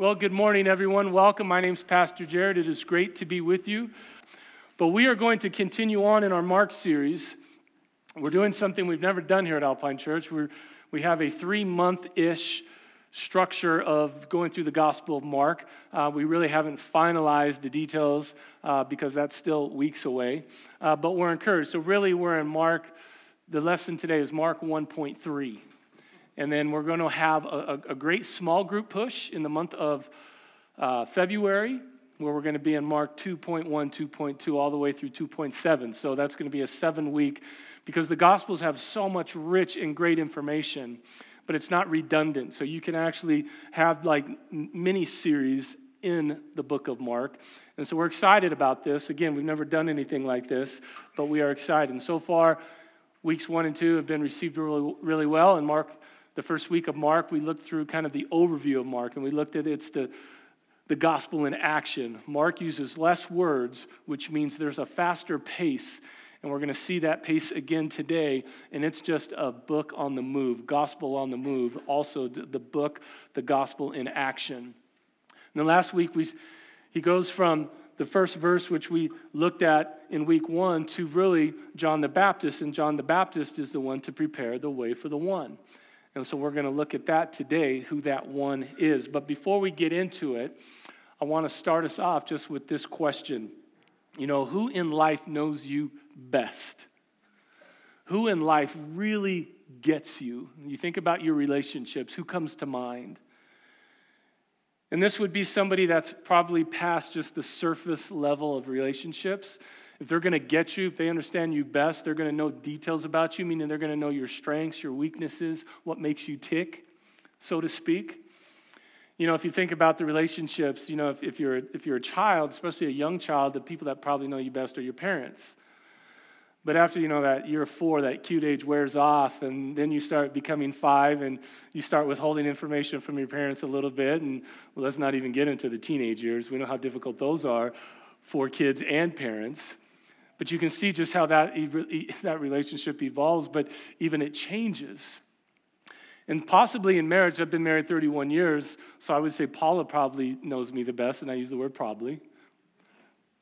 Well, good morning, everyone. Welcome. My name's Pastor Jared. It is great to be with you. But we are going to continue on in our Mark series. We're doing something we've never done here at Alpine Church. We're, we have a three month ish structure of going through the Gospel of Mark. Uh, we really haven't finalized the details uh, because that's still weeks away. Uh, but we're encouraged. So, really, we're in Mark. The lesson today is Mark 1.3. And then we're going to have a, a, great small group push in the month of uh, February, where we're going to be in Mark 2.1, 2.2, all the way through 2.7. So that's going to be a seven week, because the Gospels have so much rich and great information, but it's not redundant. So you can actually have like mini series in the book of Mark. And so we're excited about this. Again, we've never done anything like this, but we are excited. And so far, weeks one and two have been received really, really well. And Mark the first week of Mark, we looked through kind of the overview of Mark, and we looked at it's the, the gospel in action. Mark uses less words, which means there's a faster pace. And we're going to see that pace again today. And it's just a book on the move, gospel on the move. Also, the book, the gospel in action. And then last week, we, he goes from the first verse, which we looked at in week one, to really John the Baptist. And John the Baptist is the one to prepare the way for the one. And so we're going to look at that today, who that one is. But before we get into it, I want to start us off just with this question. You know, who in life knows you best? Who in life really gets you? You think about your relationships, who comes to mind? And this would be somebody that's probably past just the surface level of relationships. If they're going to get you, if they understand you best, they're going to know details about you, meaning they're going to know your strengths, your weaknesses, what makes you tick, so to speak. You know, if you think about the relationships, you know, if, if, you're, if you're a child, especially a young child, the people that probably know you best are your parents. But after, you know, that year four, that cute age wears off, and then you start becoming five, and you start withholding information from your parents a little bit. And well, let's not even get into the teenage years. We know how difficult those are for kids and parents. But you can see just how that, that relationship evolves, but even it changes. And possibly in marriage, I've been married 31 years, so I would say Paula probably knows me the best, and I use the word probably.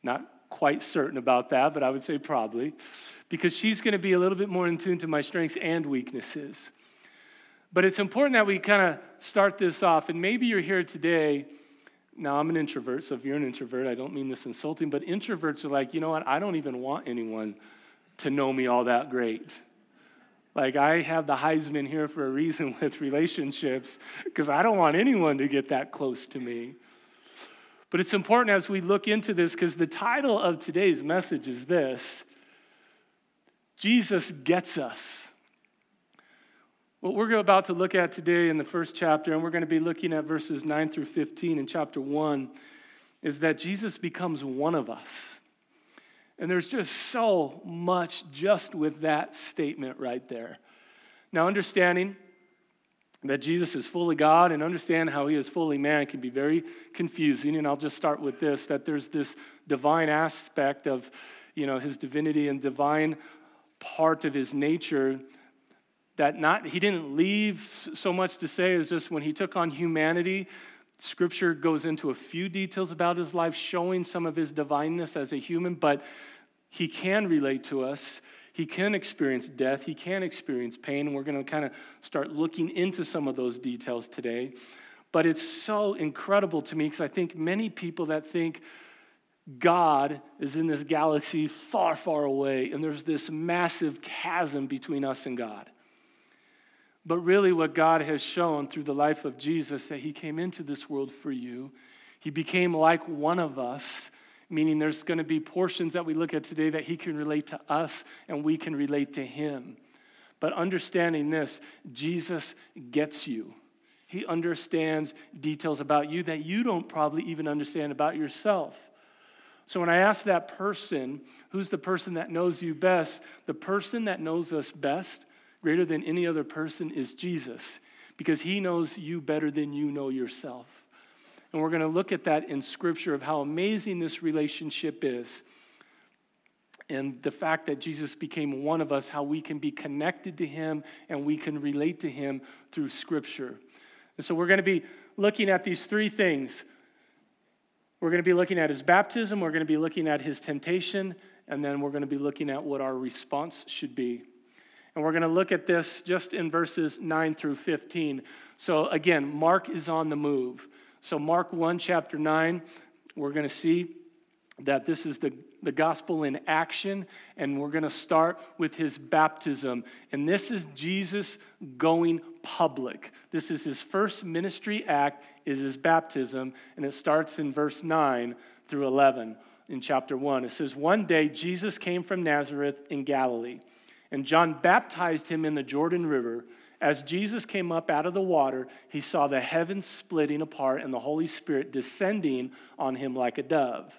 Not quite certain about that, but I would say probably, because she's going to be a little bit more in tune to my strengths and weaknesses. But it's important that we kind of start this off, and maybe you're here today now, I'm an introvert, so if you're an introvert, I don't mean this insulting, but introverts are like, you know what? I don't even want anyone to know me all that great. Like, I have the Heisman here for a reason with relationships because I don't want anyone to get that close to me. But it's important as we look into this because the title of today's message is this Jesus gets us. What we're about to look at today in the first chapter, and we're going to be looking at verses 9 through 15 in chapter 1, is that Jesus becomes one of us. And there's just so much just with that statement right there. Now, understanding that Jesus is fully God and understand how he is fully man can be very confusing. And I'll just start with this that there's this divine aspect of, you know, his divinity and divine part of his nature that not he didn't leave so much to say as just when he took on humanity scripture goes into a few details about his life showing some of his divineness as a human but he can relate to us. He can experience death. He can experience pain and we're going to kind of start looking into some of those details today. But it's so incredible to me because i think many people that think God is in this galaxy far, far away, and there's this massive chasm between us and God. But really, what God has shown through the life of Jesus, that He came into this world for you. He became like one of us, meaning there's going to be portions that we look at today that He can relate to us and we can relate to Him. But understanding this, Jesus gets you. He understands details about you that you don't probably even understand about yourself. So when I ask that person, who's the person that knows you best? The person that knows us best greater than any other person is Jesus because he knows you better than you know yourself. And we're going to look at that in Scripture of how amazing this relationship is. And the fact that Jesus became one of us, how we can be connected to him and we can relate to him through Scripture. And so we're going to be looking at these three things. We're going to be looking at his baptism, we're going to be looking at his temptation, and then we're going to be looking at what our response should be. And we're going to look at this just in verses 9 through 15. So, again, Mark is on the move. So, Mark 1, chapter 9, we're going to see that this is the, the gospel in action, and we're going to start with his baptism. And this is Jesus going public. This is his first ministry act, is his baptism, and it starts in verse 9 through 11 in chapter 1. It says, One day Jesus came from Nazareth in Galilee, and John baptized him in the Jordan River. As Jesus came up out of the water, he saw the heavens splitting apart and the Holy Spirit descending on him like a dove.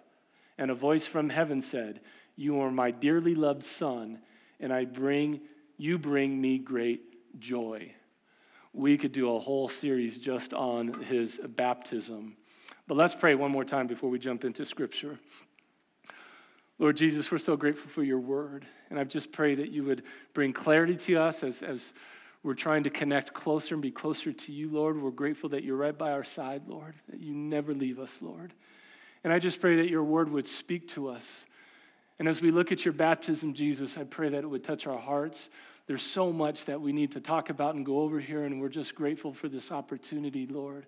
And a voice from heaven said, You are my dearly loved Son, and I bring you bring me great joy. We could do a whole series just on his baptism. But let's pray one more time before we jump into Scripture. Lord Jesus, we're so grateful for your word. And I just pray that you would bring clarity to us as, as we're trying to connect closer and be closer to you, Lord. We're grateful that you're right by our side, Lord, that you never leave us, Lord. And I just pray that your word would speak to us. And as we look at your baptism, Jesus, I pray that it would touch our hearts. There's so much that we need to talk about and go over here, and we're just grateful for this opportunity, Lord.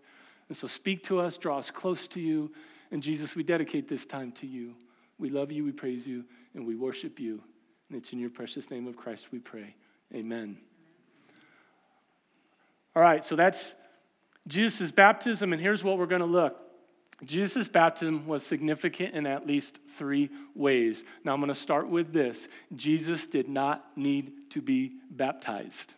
And so speak to us, draw us close to you. And Jesus, we dedicate this time to you. We love you, we praise you, and we worship you. And it's in your precious name of Christ we pray. Amen. All right, so that's Jesus' baptism, and here's what we're going to look. Jesus' baptism was significant in at least three ways. Now, I'm going to start with this Jesus did not need to be baptized.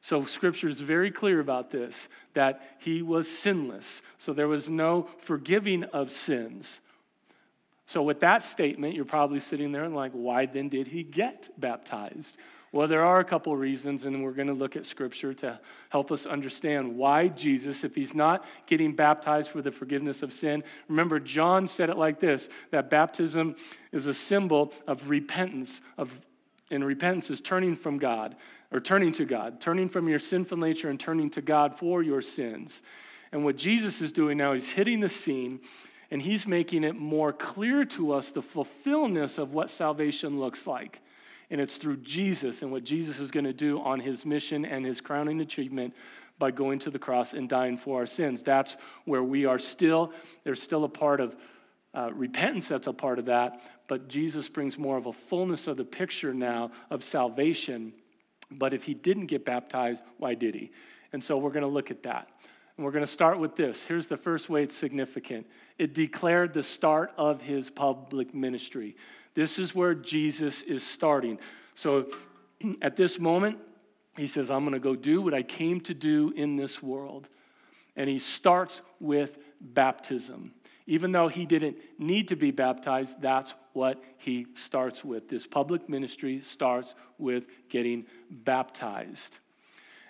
So, scripture is very clear about this that he was sinless. So, there was no forgiving of sins. So, with that statement, you're probably sitting there and like, why then did he get baptized? Well, there are a couple reasons, and we're going to look at scripture to help us understand why Jesus, if he's not getting baptized for the forgiveness of sin, remember, John said it like this that baptism is a symbol of repentance, of, and repentance is turning from God, or turning to God, turning from your sinful nature and turning to God for your sins. And what Jesus is doing now, he's hitting the scene and he's making it more clear to us the fulfillment of what salvation looks like and it's through Jesus and what Jesus is going to do on his mission and his crowning achievement by going to the cross and dying for our sins. That's where we are still, there's still a part of uh, repentance that's a part of that, but Jesus brings more of a fullness of the picture now of salvation. But if he didn't get baptized, why did he? And so we're going to look at that. And we're going to start with this. Here's the first way it's significant it declared the start of his public ministry. This is where Jesus is starting. So at this moment, he says, I'm going to go do what I came to do in this world. And he starts with baptism. Even though he didn't need to be baptized, that's what he starts with. This public ministry starts with getting baptized.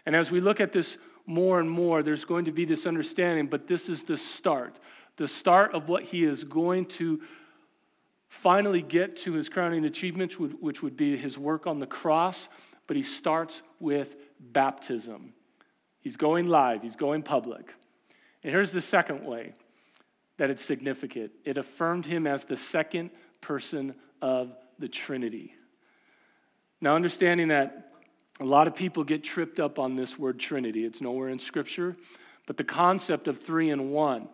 And as we look at this more and more, there's going to be this understanding, but this is the start. The start of what he is going to finally get to his crowning achievements, which would be his work on the cross, but he starts with baptism. He's going live, he's going public. And here's the second way that it's significant it affirmed him as the second person of the Trinity. Now, understanding that a lot of people get tripped up on this word Trinity, it's nowhere in Scripture, but the concept of three and one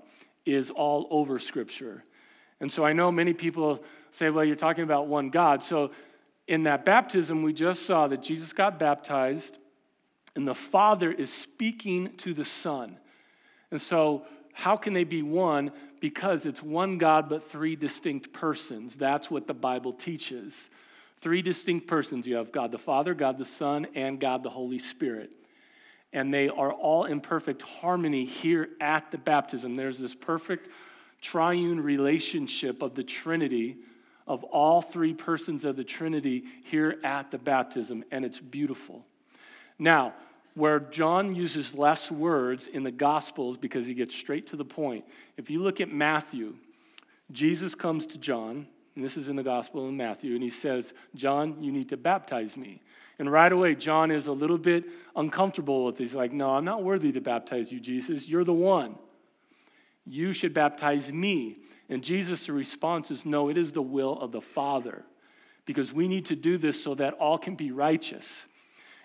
is all over Scripture. And so I know many people say, well, you're talking about one God. So in that baptism, we just saw that Jesus got baptized, and the Father is speaking to the Son. And so, how can they be one? Because it's one God, but three distinct persons. That's what the Bible teaches. Three distinct persons. You have God the Father, God the Son, and God the Holy Spirit. And they are all in perfect harmony here at the baptism. There's this perfect triune relationship of the Trinity, of all three persons of the Trinity here at the baptism, and it's beautiful. Now, where John uses less words in the Gospels because he gets straight to the point, if you look at Matthew, Jesus comes to John, and this is in the Gospel in Matthew, and he says, John, you need to baptize me. And right away, John is a little bit uncomfortable with this. He's like, No, I'm not worthy to baptize you, Jesus. You're the one. You should baptize me. And Jesus' response is, No, it is the will of the Father. Because we need to do this so that all can be righteous.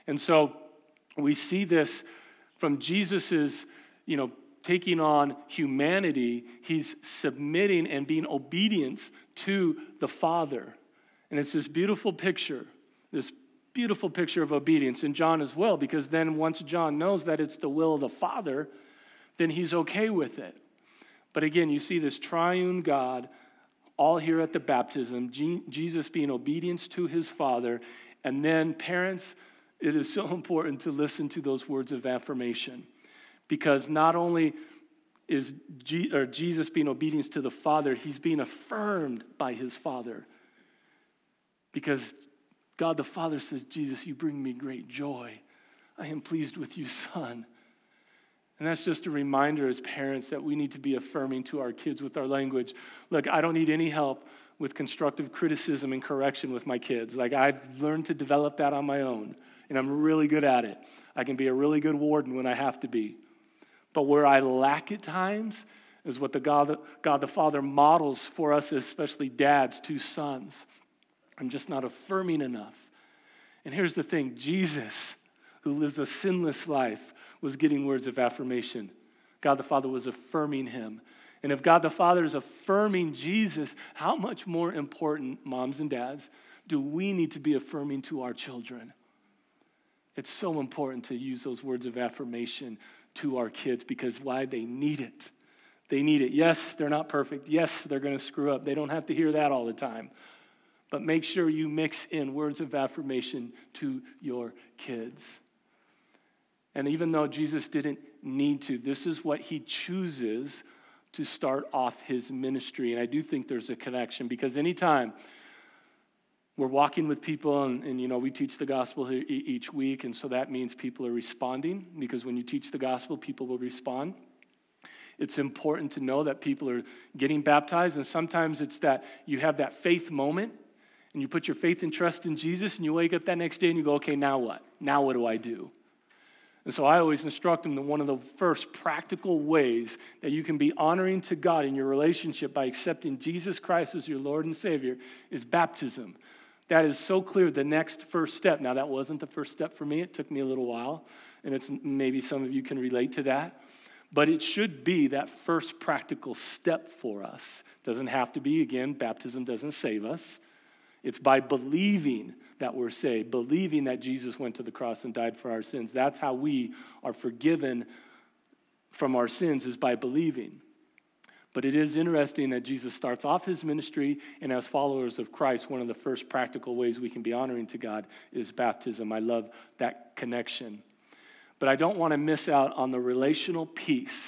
And so we see this from Jesus's, you know, taking on humanity, he's submitting and being obedient to the Father. And it's this beautiful picture, this beautiful picture of obedience in John as well, because then once John knows that it's the will of the Father, then he's okay with it. But again, you see this triune God all here at the baptism, Jesus being obedience to his Father, and then parents, it is so important to listen to those words of affirmation because not only is G- Jesus being obedience to the Father, he's being affirmed by his Father. Because God the Father says, Jesus, you bring me great joy. I am pleased with you, Son. And that's just a reminder as parents that we need to be affirming to our kids with our language. Look, I don't need any help with constructive criticism and correction with my kids. Like, I've learned to develop that on my own, and I'm really good at it. I can be a really good warden when I have to be. But where I lack at times is what the God, God the Father models for us, especially dads, two sons. I'm just not affirming enough. And here's the thing Jesus, who lives a sinless life, was getting words of affirmation. God the Father was affirming him. And if God the Father is affirming Jesus, how much more important, moms and dads, do we need to be affirming to our children? It's so important to use those words of affirmation to our kids because why? They need it. They need it. Yes, they're not perfect. Yes, they're going to screw up. They don't have to hear that all the time. But make sure you mix in words of affirmation to your kids. And even though Jesus didn't need to, this is what he chooses to start off his ministry. And I do think there's a connection because anytime we're walking with people and, and, you know we teach the gospel each week. And so that means people are responding because when you teach the gospel people will respond. It's important to know that people are getting baptized. And sometimes it's that you have that faith moment and you put your faith and trust in jesus and you wake up that next day and you go okay now what? Now what do i do? And so I always instruct them that one of the first practical ways that you can be honoring to God in your relationship by accepting Jesus Christ as your Lord and Savior is baptism. That is so clear the next first step. Now, that wasn't the first step for me. It took me a little while, and it's maybe some of you can relate to that. But it should be that first practical step for us. Doesn't have to be, again, baptism doesn't save us. It's by believing that we're saved, believing that Jesus went to the cross and died for our sins. That's how we are forgiven from our sins, is by believing. But it is interesting that Jesus starts off his ministry, and as followers of Christ, one of the first practical ways we can be honoring to God is baptism. I love that connection. But I don't want to miss out on the relational piece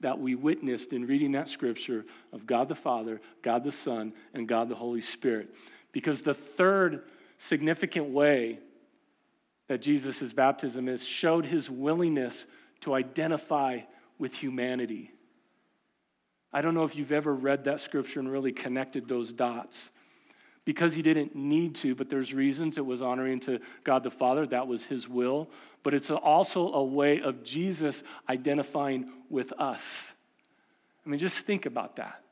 that we witnessed in reading that scripture of God the Father, God the Son, and God the Holy Spirit. Because the third significant way that Jesus' baptism is showed his willingness to identify with humanity. I don't know if you've ever read that scripture and really connected those dots. Because he didn't need to, but there's reasons it was honoring to God the Father, that was his will. But it's also a way of Jesus identifying with us. I mean, just think about that.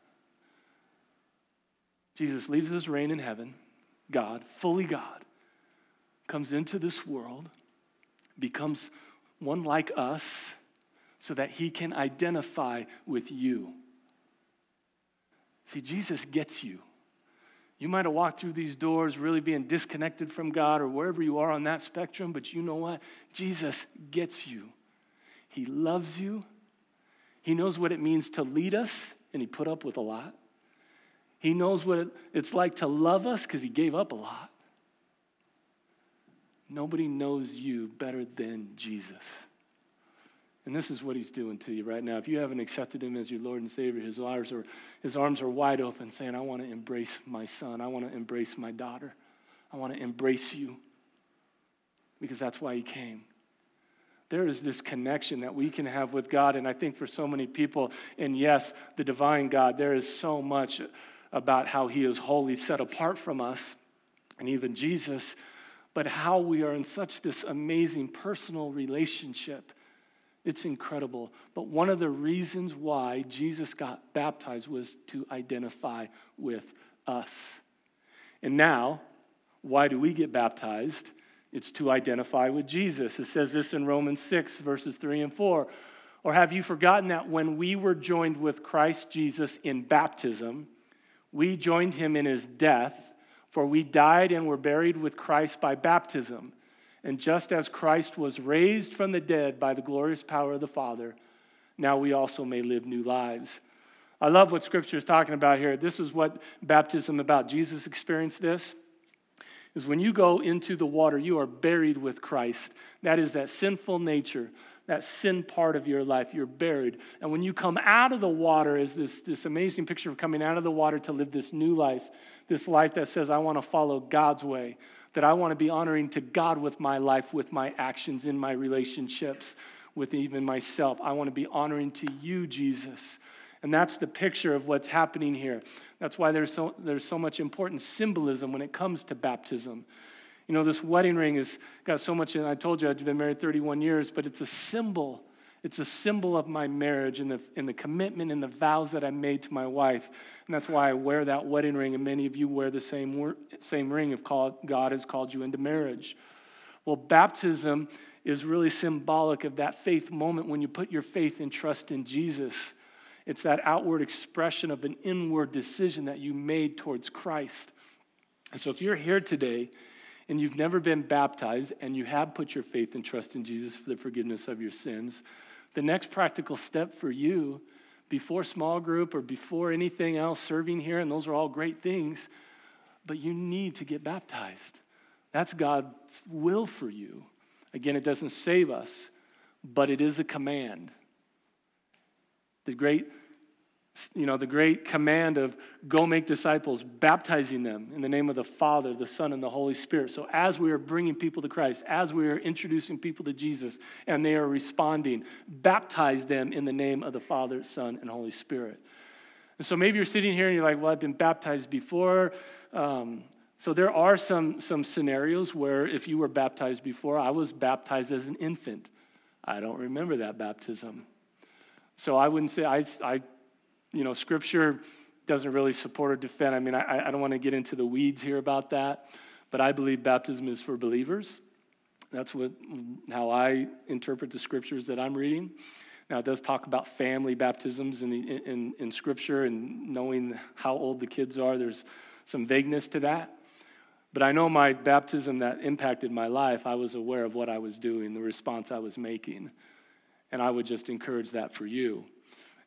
Jesus leaves his reign in heaven, God, fully God, comes into this world, becomes one like us, so that he can identify with you. See, Jesus gets you. You might have walked through these doors really being disconnected from God or wherever you are on that spectrum, but you know what? Jesus gets you. He loves you. He knows what it means to lead us, and He put up with a lot. He knows what it's like to love us because He gave up a lot. Nobody knows you better than Jesus. And this is what he's doing to you right now. If you haven't accepted him as your Lord and Savior, his arms are, his arms are wide open, saying, I want to embrace my son. I want to embrace my daughter. I want to embrace you. Because that's why he came. There is this connection that we can have with God. And I think for so many people, and yes, the divine God, there is so much about how he is wholly set apart from us. And even Jesus but how we are in such this amazing personal relationship. It's incredible. But one of the reasons why Jesus got baptized was to identify with us. And now, why do we get baptized? It's to identify with Jesus. It says this in Romans 6, verses 3 and 4. Or have you forgotten that when we were joined with Christ Jesus in baptism, we joined him in his death? For we died and were buried with Christ by baptism. And just as Christ was raised from the dead by the glorious power of the Father, now we also may live new lives. I love what Scripture is talking about here. This is what baptism about. Jesus experienced this. Is when you go into the water, you are buried with Christ. That is that sinful nature, that sin part of your life. You're buried. And when you come out of the water, is this, this amazing picture of coming out of the water to live this new life this life that says, I want to follow God's way, that I want to be honoring to God with my life, with my actions, in my relationships, with even myself. I want to be honoring to you, Jesus. And that's the picture of what's happening here. That's why there's so, there's so much important symbolism when it comes to baptism. You know, this wedding ring has got so much, and I told you I've been married 31 years, but it's a symbol. It's a symbol of my marriage and the, and the commitment and the vows that I made to my wife. And that's why I wear that wedding ring, and many of you wear the same, same ring if God has called you into marriage. Well, baptism is really symbolic of that faith moment when you put your faith and trust in Jesus. It's that outward expression of an inward decision that you made towards Christ. And so if you're here today and you've never been baptized and you have put your faith and trust in Jesus for the forgiveness of your sins, the next practical step for you before small group or before anything else, serving here, and those are all great things, but you need to get baptized. That's God's will for you. Again, it doesn't save us, but it is a command. The great you know, the great command of go make disciples, baptizing them in the name of the Father, the Son, and the Holy Spirit. So, as we are bringing people to Christ, as we are introducing people to Jesus, and they are responding, baptize them in the name of the Father, Son, and Holy Spirit. And so, maybe you're sitting here and you're like, well, I've been baptized before. Um, so, there are some, some scenarios where if you were baptized before, I was baptized as an infant. I don't remember that baptism. So, I wouldn't say I, I you know, Scripture doesn't really support or defend. I mean, I, I don't want to get into the weeds here about that, but I believe baptism is for believers. That's what how I interpret the scriptures that I'm reading. Now, it does talk about family baptisms in, the, in, in Scripture and knowing how old the kids are. There's some vagueness to that. But I know my baptism that impacted my life, I was aware of what I was doing, the response I was making. And I would just encourage that for you.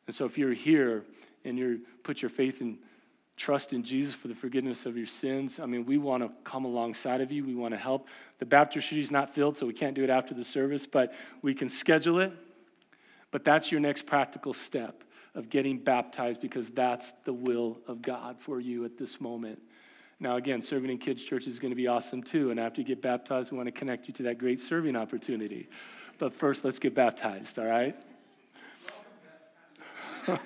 And so if you're here and you put your faith and trust in Jesus for the forgiveness of your sins, I mean, we want to come alongside of you. We want to help. The baptistry is not filled, so we can't do it after the service, but we can schedule it. But that's your next practical step of getting baptized because that's the will of God for you at this moment. Now, again, serving in kids' church is going to be awesome too. And after you get baptized, we want to connect you to that great serving opportunity. But first, let's get baptized, all right?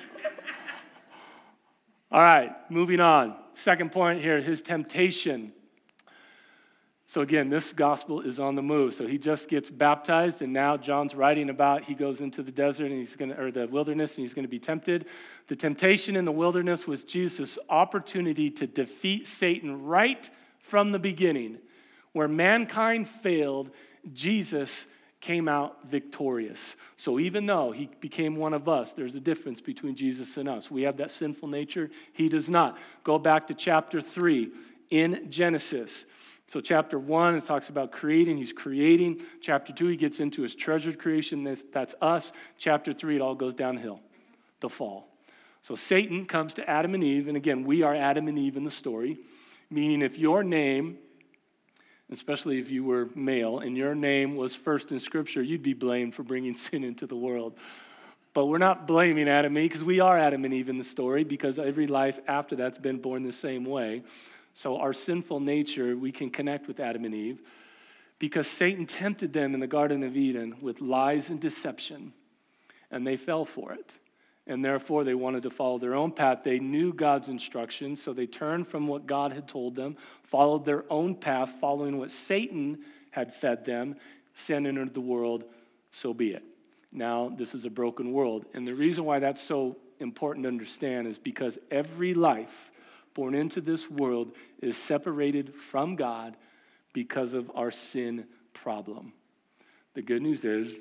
All right, moving on. Second point here his temptation. So, again, this gospel is on the move. So, he just gets baptized, and now John's writing about he goes into the desert and he's going to, or the wilderness, and he's going to be tempted. The temptation in the wilderness was Jesus' opportunity to defeat Satan right from the beginning. Where mankind failed, Jesus came out victorious. So even though he became one of us, there's a difference between Jesus and us. We have that sinful nature, he does not. Go back to chapter 3 in Genesis. So, chapter 1, it talks about creating. He's creating. Chapter 2, he gets into his treasured creation. That's us. Chapter 3, it all goes downhill the fall. So, Satan comes to Adam and Eve. And again, we are Adam and Eve in the story, meaning if your name especially if you were male, and your name was first in Scripture, you'd be blamed for bringing sin into the world. But we're not blaming Adam and Eve because we are Adam and Eve in the story because every life after that's been born the same way. So, our sinful nature, we can connect with Adam and Eve because Satan tempted them in the Garden of Eden with lies and deception, and they fell for it. And therefore they wanted to follow their own path. They knew God's instructions, so they turned from what God had told them, followed their own path, following what Satan had fed them. Sin entered the world, so be it. Now, this is a broken world. And the reason why that's so important to understand is because every life born into this world is separated from God because of our sin problem. The good news is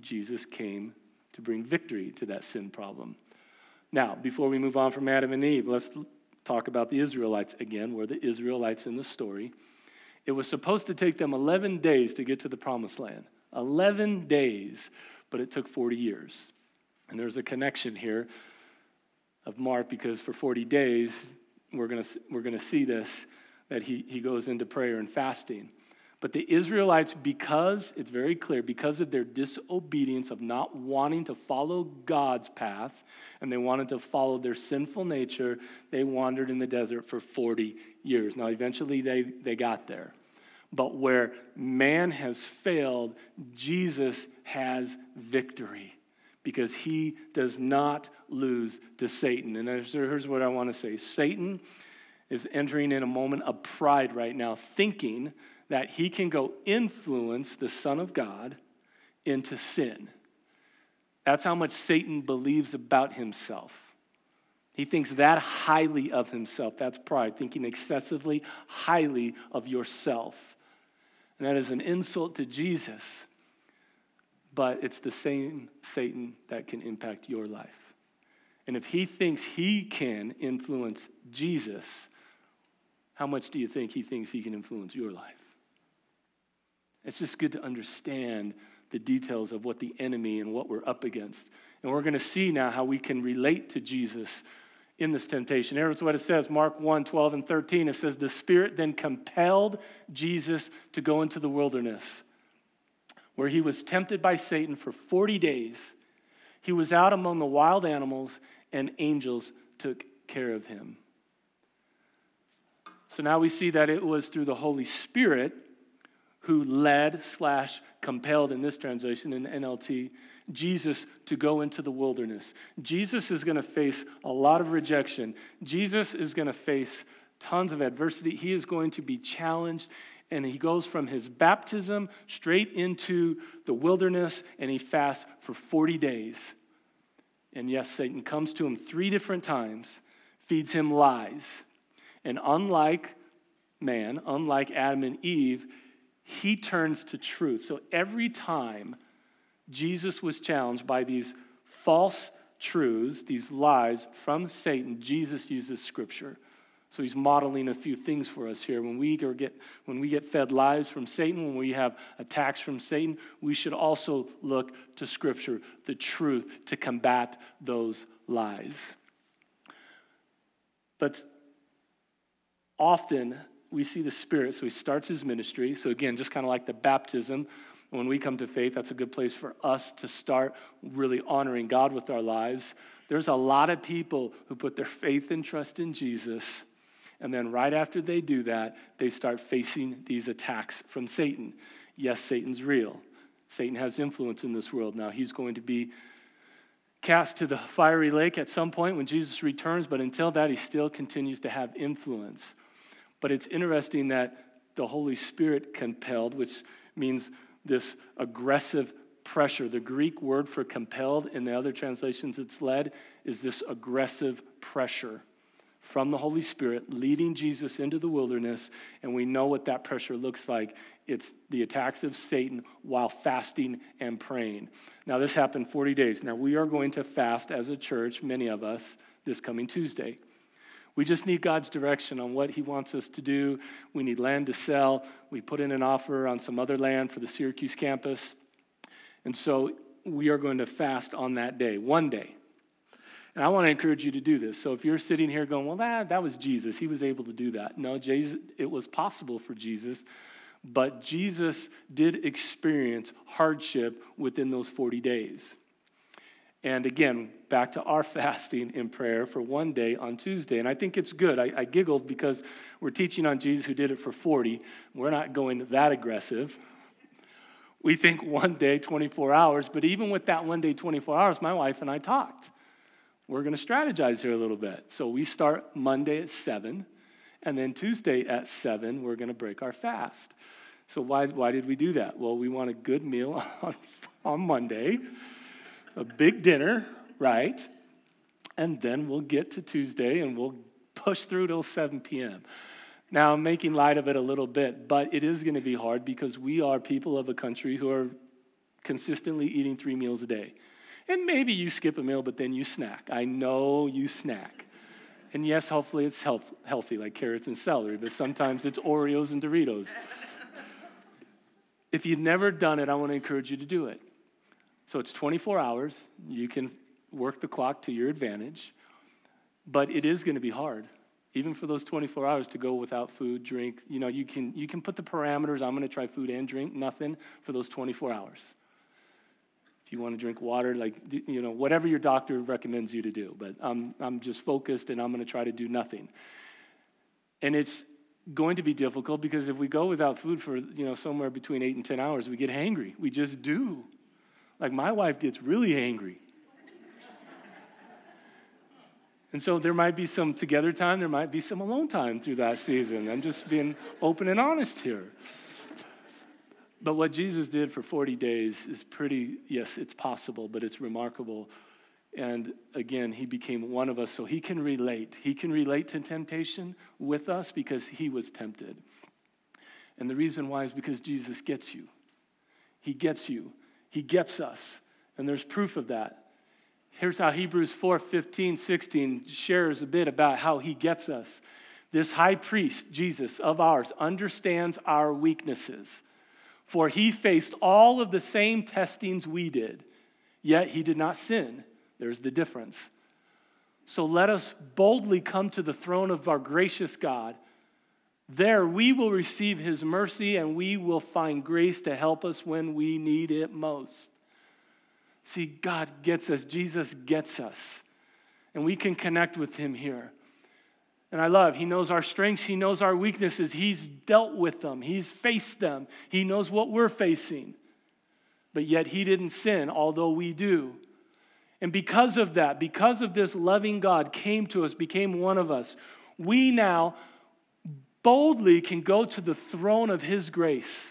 Jesus came to bring victory to that sin problem. Now, before we move on from Adam and Eve, let's talk about the Israelites again. We're the Israelites in the story. It was supposed to take them 11 days to get to the promised land. 11 days, but it took 40 years. And there's a connection here of Mark because for 40 days, we're going we're to see this, that he, he goes into prayer and fasting. But the Israelites, because it's very clear, because of their disobedience of not wanting to follow God's path and they wanted to follow their sinful nature, they wandered in the desert for 40 years. Now, eventually they, they got there. But where man has failed, Jesus has victory because he does not lose to Satan. And here's what I want to say Satan is entering in a moment of pride right now, thinking that he can go influence the Son of God into sin. That's how much Satan believes about himself. He thinks that highly of himself. That's pride, thinking excessively highly of yourself. And that is an insult to Jesus. But it's the same Satan that can impact your life. And if he thinks he can influence Jesus, how much do you think he thinks he can influence your life? It's just good to understand the details of what the enemy and what we're up against. And we're going to see now how we can relate to Jesus in this temptation. Here's what it says Mark 1 12 and 13. It says, The Spirit then compelled Jesus to go into the wilderness, where he was tempted by Satan for 40 days. He was out among the wild animals, and angels took care of him. So now we see that it was through the Holy Spirit who led slash compelled in this translation in the NLT Jesus to go into the wilderness. Jesus is going to face a lot of rejection. Jesus is going to face tons of adversity. He is going to be challenged and he goes from his baptism straight into the wilderness and he fasts for 40 days. And yes, Satan comes to him three different times, feeds him lies. And unlike man, unlike Adam and Eve, he turns to truth. So every time Jesus was challenged by these false truths, these lies from Satan, Jesus uses scripture. So he's modeling a few things for us here. When we get, when we get fed lies from Satan, when we have attacks from Satan, we should also look to Scripture, the truth, to combat those lies. But often we see the Spirit. So he starts his ministry. So, again, just kind of like the baptism, when we come to faith, that's a good place for us to start really honoring God with our lives. There's a lot of people who put their faith and trust in Jesus. And then, right after they do that, they start facing these attacks from Satan. Yes, Satan's real. Satan has influence in this world. Now, he's going to be cast to the fiery lake at some point when Jesus returns, but until that, he still continues to have influence. But it's interesting that the Holy Spirit compelled, which means this aggressive pressure. The Greek word for compelled in the other translations it's led is this aggressive pressure from the Holy Spirit leading Jesus into the wilderness. And we know what that pressure looks like it's the attacks of Satan while fasting and praying. Now, this happened 40 days. Now, we are going to fast as a church, many of us, this coming Tuesday. We just need God's direction on what He wants us to do. We need land to sell. We put in an offer on some other land for the Syracuse campus. And so we are going to fast on that day, one day. And I want to encourage you to do this. So if you're sitting here going, well, that, that was Jesus, he was able to do that. No, Jesus, it was possible for Jesus, but Jesus did experience hardship within those 40 days. And again, back to our fasting in prayer for one day on Tuesday. And I think it's good. I, I, giggled because we're teaching on Jesus who did it for 40. We're not going that aggressive. We think one day, 24 hours. But even with that one day, 24 hours, my wife and I talked. we're going to strategize here a little bit. So we start Monday at 7, and then Tuesday at 7, we're going to break our fast. So why, why did we do that? Well, we want a good meal on, on Monday, a big dinner, right? And then we'll get to Tuesday and we'll push through till 7 p.m. Now, I'm making light of it a little bit, but it is going to be hard because we are people of a country who are consistently eating three meals a day. And maybe you skip a meal, but then you snack. I know you snack. And yes, hopefully it's health, healthy, like carrots and celery, but sometimes it's Oreos and Doritos. if you've never done it, I want to encourage you to do it. So it's 24 hours. You can work the clock to your advantage, but it is going to be hard. Even for those 24 hours to go without food, drink, you know, you can, you can put the parameters, I'm going to try food and drink, nothing for those 24 hours If you want to drink water, like, you know, whatever your doctor recommends you to do. But I'm, I'm just focused and I'm going to try to do nothing. And it's going to be difficult because if we go without food for, you know, somewhere between eight and 10 hours, we get hangry. We just do. Like, my wife gets really angry. And so there might be some together time, there might be some alone time through that season. I'm just being open and honest here. But what Jesus did for 40 days is pretty, yes, it's possible, but it's remarkable. And again, he became one of us so he can relate. He can relate to temptation with us because he was tempted. And the reason why is because Jesus gets you. He gets you. He gets us. And there's proof of that. Here's how Hebrews 4 15, 16 shares a bit about how he gets us. This high priest, Jesus, of ours, understands our weaknesses for he faced all of the same testings we did, yet he did not sin. There's the difference. So let us boldly come to the throne of our gracious God. There we will receive his mercy and we will find grace to help us when we need it most. See, God gets us, Jesus gets us, and we can connect with him here. And I love, he knows our strengths, he knows our weaknesses, he's dealt with them, he's faced them, he knows what we're facing. But yet he didn't sin, although we do. And because of that, because of this loving God came to us, became one of us, we now boldly can go to the throne of his grace.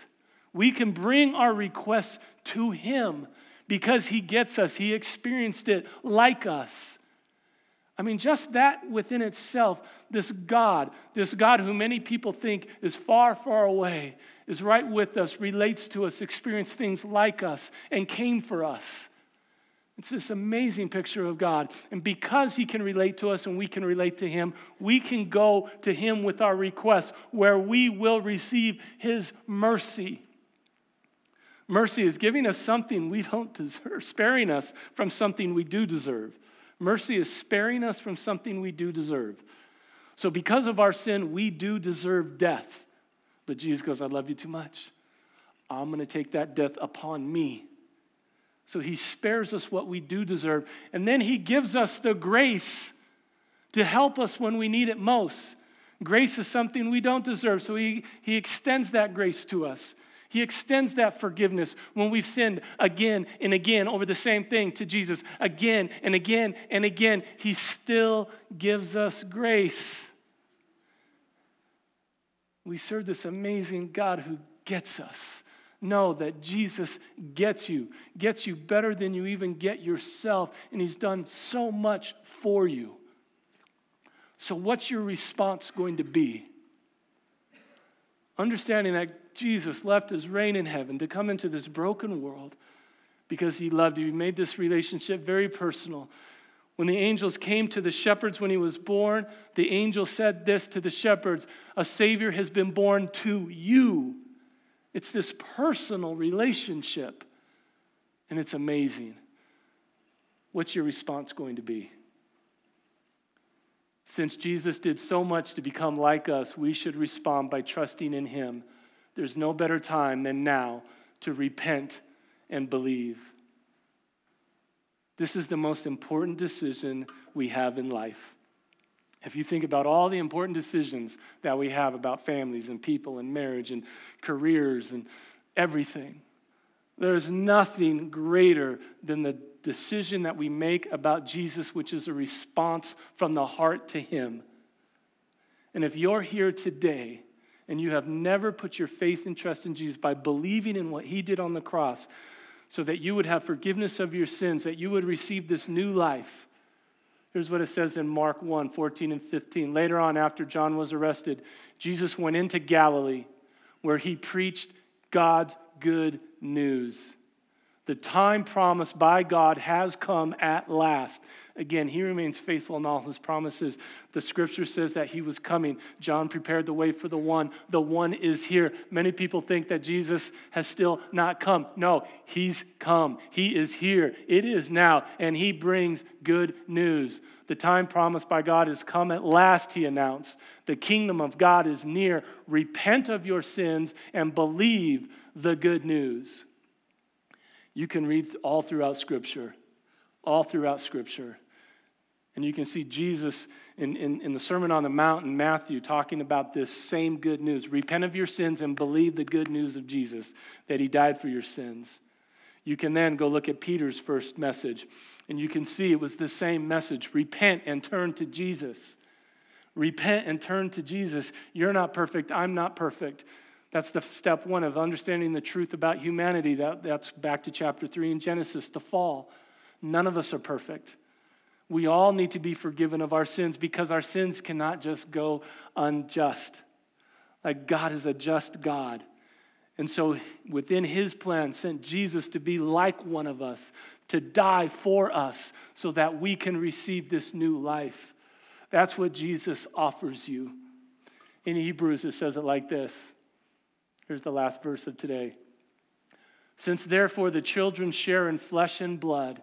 We can bring our requests to him because he gets us, he experienced it like us. I mean, just that within itself, this God, this God who many people think is far, far away, is right with us, relates to us, experienced things like us, and came for us. It's this amazing picture of God. And because He can relate to us and we can relate to Him, we can go to Him with our requests where we will receive His mercy. Mercy is giving us something we don't deserve, sparing us from something we do deserve. Mercy is sparing us from something we do deserve. So, because of our sin, we do deserve death. But Jesus goes, I love you too much. I'm going to take that death upon me. So, he spares us what we do deserve. And then he gives us the grace to help us when we need it most. Grace is something we don't deserve, so he, he extends that grace to us. He extends that forgiveness when we've sinned again and again over the same thing to Jesus again and again and again. He still gives us grace. We serve this amazing God who gets us. Know that Jesus gets you, gets you better than you even get yourself, and He's done so much for you. So, what's your response going to be? Understanding that Jesus left his reign in heaven to come into this broken world because he loved you. He made this relationship very personal. When the angels came to the shepherds when he was born, the angel said this to the shepherds A Savior has been born to you. It's this personal relationship, and it's amazing. What's your response going to be? Since Jesus did so much to become like us, we should respond by trusting in him there's no better time than now to repent and believe. This is the most important decision we have in life. If you think about all the important decisions that we have about families and people and marriage and careers and everything, There is nothing greater than the decision that we make about Jesus, which is a response from the heart to Him. And if you're here today and you have never put your faith and trust in Jesus by believing in what He did on the cross, so that you would have forgiveness of your sins, that you would receive this new life. Here's what it says in Mark 1 14 and 15. Later on, after John was arrested, Jesus went into Galilee where he preached God's good news. The time promised by God has come at last. Again, he remains faithful in all his promises. The scripture says that he was coming. John prepared the way for the one. The one is here. Many people think that Jesus has still not come. No, he's come. He is here. It is now, and he brings good news. The time promised by God has come at last, he announced. The kingdom of God is near. Repent of your sins and believe the good news. You can read all throughout Scripture, all throughout Scripture. And you can see Jesus in, in, in, the Sermon on the Mount in Matthew talking about this same good news. Repent of your sins and believe the good news of Jesus, that he died for your sins. You can then go look at Peter's first message, and you can see it was the same message repent and turn to Jesus. Repent and turn to Jesus. You're not perfect. I'm not perfect. That's the step one of understanding the truth about humanity. That, that's back to chapter three in Genesis, the fall. None of us are perfect. We all need to be forgiven of our sins because our sins cannot just go unjust. Like God is a just God. And so, within his plan, sent Jesus to be like one of us, to die for us, so that we can receive this new life. That's what Jesus offers you. In Hebrews, it says it like this Here's the last verse of today. Since therefore the children share in flesh and blood,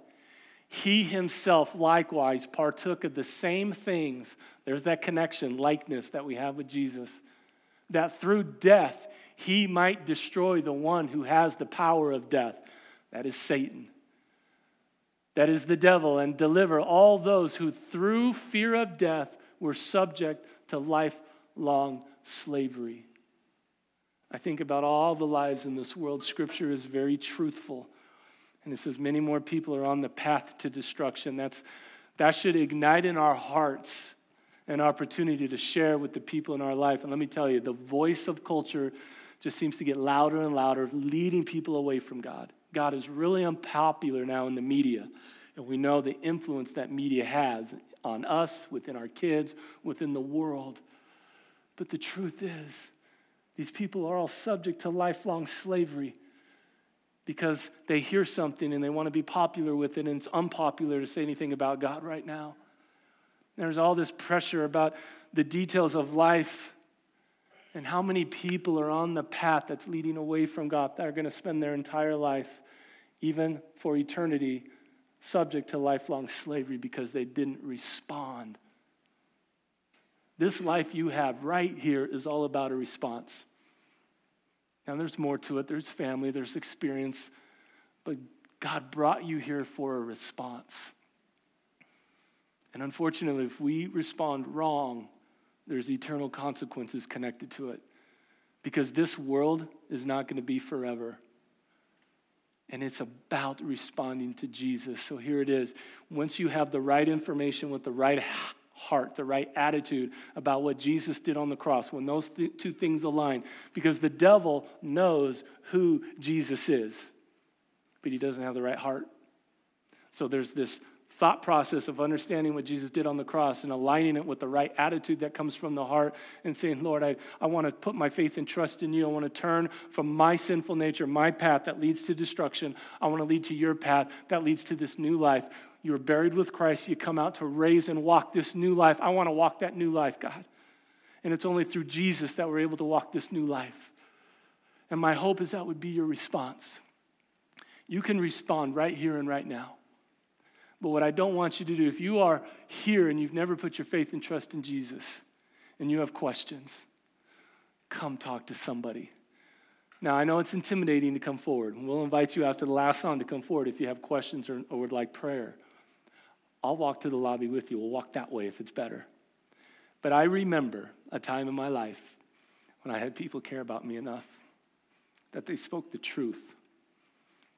he himself likewise partook of the same things. There's that connection, likeness that we have with Jesus. That through death he might destroy the one who has the power of death. That is Satan. That is the devil, and deliver all those who through fear of death were subject to lifelong slavery. I think about all the lives in this world. Scripture is very truthful. And it says many more people are on the path to destruction. That's, that should ignite in our hearts an opportunity to share with the people in our life. And let me tell you, the voice of culture just seems to get louder and louder, leading people away from God. God is really unpopular now in the media. And we know the influence that media has on us, within our kids, within the world. But the truth is, these people are all subject to lifelong slavery because they hear something and they want to be popular with it, and it's unpopular to say anything about God right now. There's all this pressure about the details of life and how many people are on the path that's leading away from God that are going to spend their entire life, even for eternity, subject to lifelong slavery because they didn't respond. This life you have right here is all about a response. Now, there's more to it. There's family, there's experience, but God brought you here for a response. And unfortunately, if we respond wrong, there's eternal consequences connected to it. Because this world is not going to be forever. And it's about responding to Jesus. So here it is. Once you have the right information with the right heart, the right attitude about what Jesus did on the cross, when those th- two things align, because the devil knows who Jesus is, but he doesn't have the right heart. So there's this thought process of understanding what Jesus did on the cross and aligning it with the right attitude that comes from the heart and saying, Lord, I, I want to put my faith and trust in you. I want to turn from my sinful nature, my path that leads to destruction. I want to lead to your path that leads to this new life you were buried with Christ. You come out to raise and walk this new life. I want to walk that new life, God. And it's only through Jesus that we're able to walk this new life. And my hope is that would be your response. You can respond right here and right now. But what I don't want you to do, if you are here and you've never put your faith and trust in Jesus and you have questions, come talk to somebody. Now, I know it's intimidating to come forward. We'll invite you after the last song to come forward if you have questions or, or would like prayer. I'll walk to the lobby with you. We'll walk that way if it's better. But I remember a time in my life when I had people care about me enough that they spoke the truth.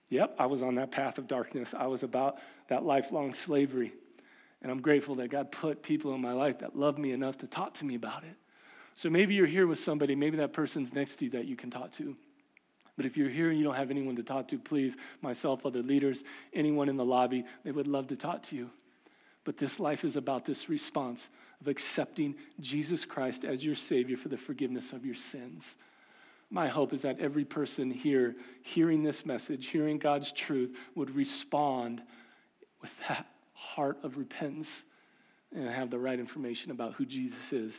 Yep, I was on that path of darkness. I was about that lifelong slavery. And I'm grateful that God put people in my life that loved me enough to talk to me about it. So maybe you're here with somebody, maybe that person's next to you that you can talk to. But if you're here and you don't have anyone to talk to, please, myself, other leaders, anyone in the lobby, they would love to talk to you. But this life is about this response of accepting Jesus Christ as your Savior for the forgiveness of your sins. My hope is that every person here hearing this message, hearing God's truth, would respond with that heart of repentance and have the right information about who Jesus is